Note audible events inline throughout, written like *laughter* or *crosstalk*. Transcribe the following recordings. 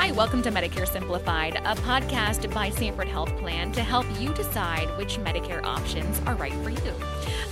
Hi, welcome to Medicare Simplified, a podcast by Sanford Health Plan to help you decide which Medicare options are right for you.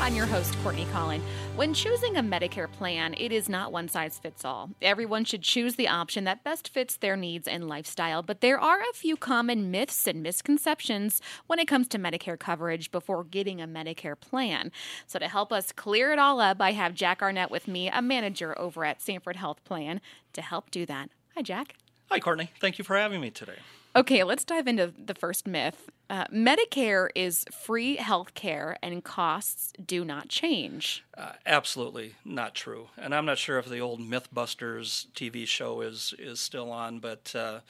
I'm your host, Courtney Collin. When choosing a Medicare plan, it is not one size fits all. Everyone should choose the option that best fits their needs and lifestyle, but there are a few common myths and misconceptions when it comes to Medicare coverage before getting a Medicare plan. So, to help us clear it all up, I have Jack Arnett with me, a manager over at Sanford Health Plan, to help do that. Hi, Jack. Hi, Courtney. Thank you for having me today. Okay, let's dive into the first myth. Uh, Medicare is free health care and costs do not change. Uh, absolutely not true. And I'm not sure if the old Mythbusters TV show is, is still on, but uh,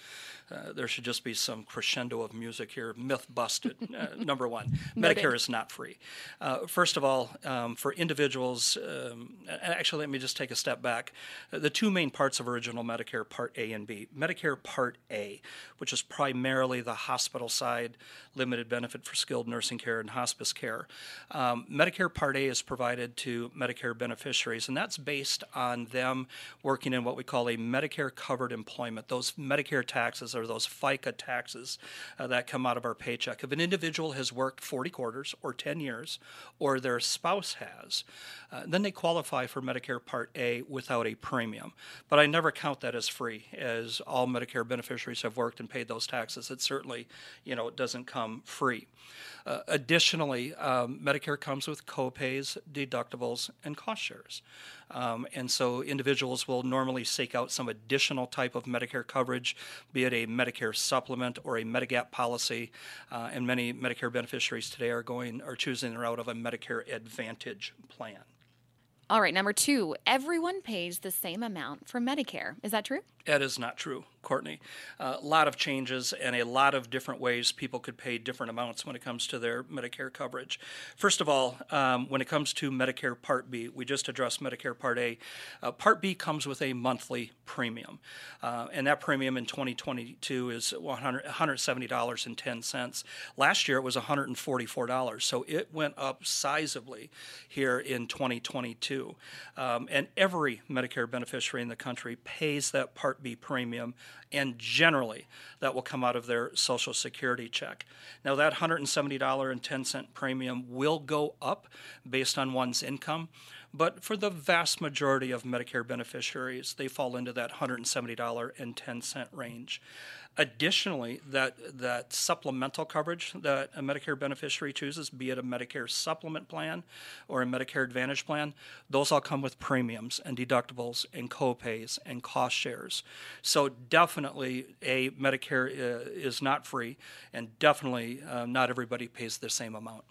uh, there should just be some crescendo of music here. Myth busted. Uh, *laughs* number one, Medicare is not free. Uh, first of all, um, for individuals, um, actually, let me just take a step back. The two main parts of original Medicare, Part A and B. Medicare Part A, which is primarily the hospital side, limited benefit for skilled nursing care and hospice care. Um, Medicare Part A is provided to Medicare beneficiaries, and that's based on them working in what we call a Medicare covered employment. Those Medicare taxes are those FICA taxes uh, that come out of our paycheck. If an individual has worked 40 quarters or 10 years, or their spouse has, uh, then they qualify for Medicare Part A without a premium. But I never count that as free, as all Medicare beneficiaries have worked and paid those taxes. It certainly, you know, it doesn't come free. Uh, additionally, um, Medicare comes with copays, deductibles, and cost shares. Um, and so individuals will normally seek out some additional type of Medicare coverage, be it a Medicare supplement or a Medigap policy. Uh, and many Medicare beneficiaries today are going are choosing the route of a Medicare Advantage plan. All right, number two, everyone pays the same amount for Medicare. Is that true? That is not true, Courtney. A uh, lot of changes and a lot of different ways people could pay different amounts when it comes to their Medicare coverage. First of all, um, when it comes to Medicare Part B, we just addressed Medicare Part A. Uh, Part B comes with a monthly premium, uh, and that premium in 2022 is $100, $170.10. Last year it was $144, so it went up sizably here in 2022. Um, and every Medicare beneficiary in the country pays that Part Part B premium, and generally that will come out of their Social Security check. Now, that $170.10 premium will go up based on one's income, but for the vast majority of Medicare beneficiaries, they fall into that $170.10 range. Additionally, that, that supplemental coverage that a Medicare beneficiary chooses, be it a Medicare supplement plan or a Medicare Advantage plan, those all come with premiums and deductibles and copays and cost shares. So, definitely, a Medicare uh, is not free, and definitely uh, not everybody pays the same amount.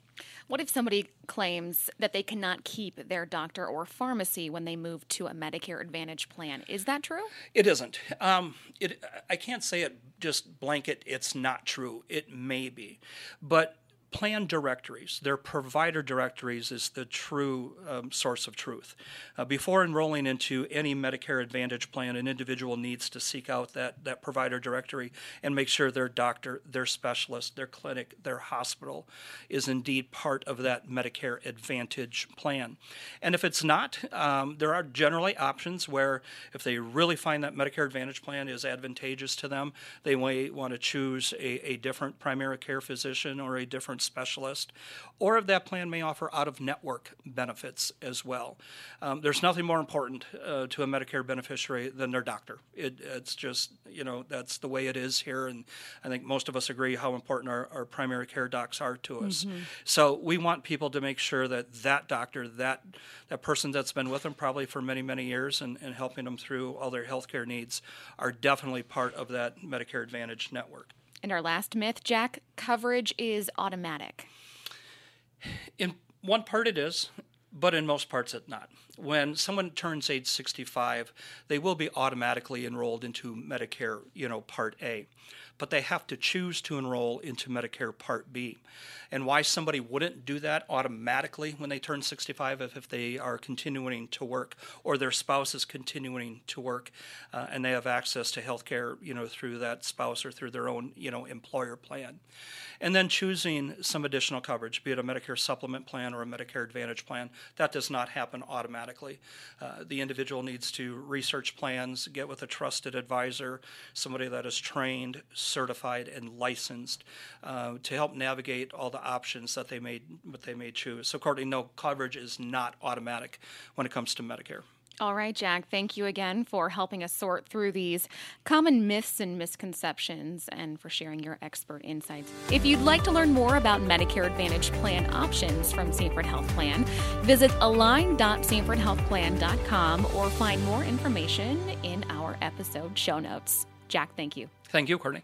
What if somebody claims that they cannot keep their doctor or pharmacy when they move to a Medicare Advantage plan? Is that true? It isn't. Um, it, I can't say it just blanket, it's not true. It may be. But plan directories, their provider directories, is the true um, source of truth. Uh, before enrolling into any Medicare Advantage plan, an individual needs to seek out that, that provider directory and make sure their doctor, their specialist, their clinic, their hospital is indeed part of that Medicare Advantage plan. And if it's not, um, there are generally options where if they really find that Medicare Advantage plan is advantageous to them, they may want to choose a, a different primary care physician or a different specialist, or if that plan may offer out of network benefits as well. Um, there's nothing more important uh, to a Medicare beneficiary than their doctor. It, it's just, you know, that's the way it is here. And I think most of us agree how important our, our primary care docs are to us. Mm-hmm. So we want people to make sure that that doctor, that, that person that's been with them probably for many, many years and, and helping them through all their healthcare needs are definitely part of that Medicare Advantage network. And our last myth, Jack coverage is automatic. In one part, it is, but in most parts, it's not. When someone turns age 65, they will be automatically enrolled into Medicare, you know, Part A but they have to choose to enroll into Medicare Part B. And why somebody wouldn't do that automatically when they turn 65 if, if they are continuing to work or their spouse is continuing to work uh, and they have access to health care, you know, through that spouse or through their own, you know, employer plan. And then choosing some additional coverage, be it a Medicare supplement plan or a Medicare Advantage plan, that does not happen automatically. Uh, the individual needs to research plans, get with a trusted advisor, somebody that is trained, certified, and licensed uh, to help navigate all the options that they may that they may choose. So, Courtney, no coverage is not automatic when it comes to Medicare. All right, Jack, thank you again for helping us sort through these common myths and misconceptions and for sharing your expert insights. If you'd like to learn more about Medicare Advantage plan options from Sanford Health Plan, visit align.sanfordhealthplan.com or find more information in our episode show notes. Jack, thank you. Thank you, Courtney.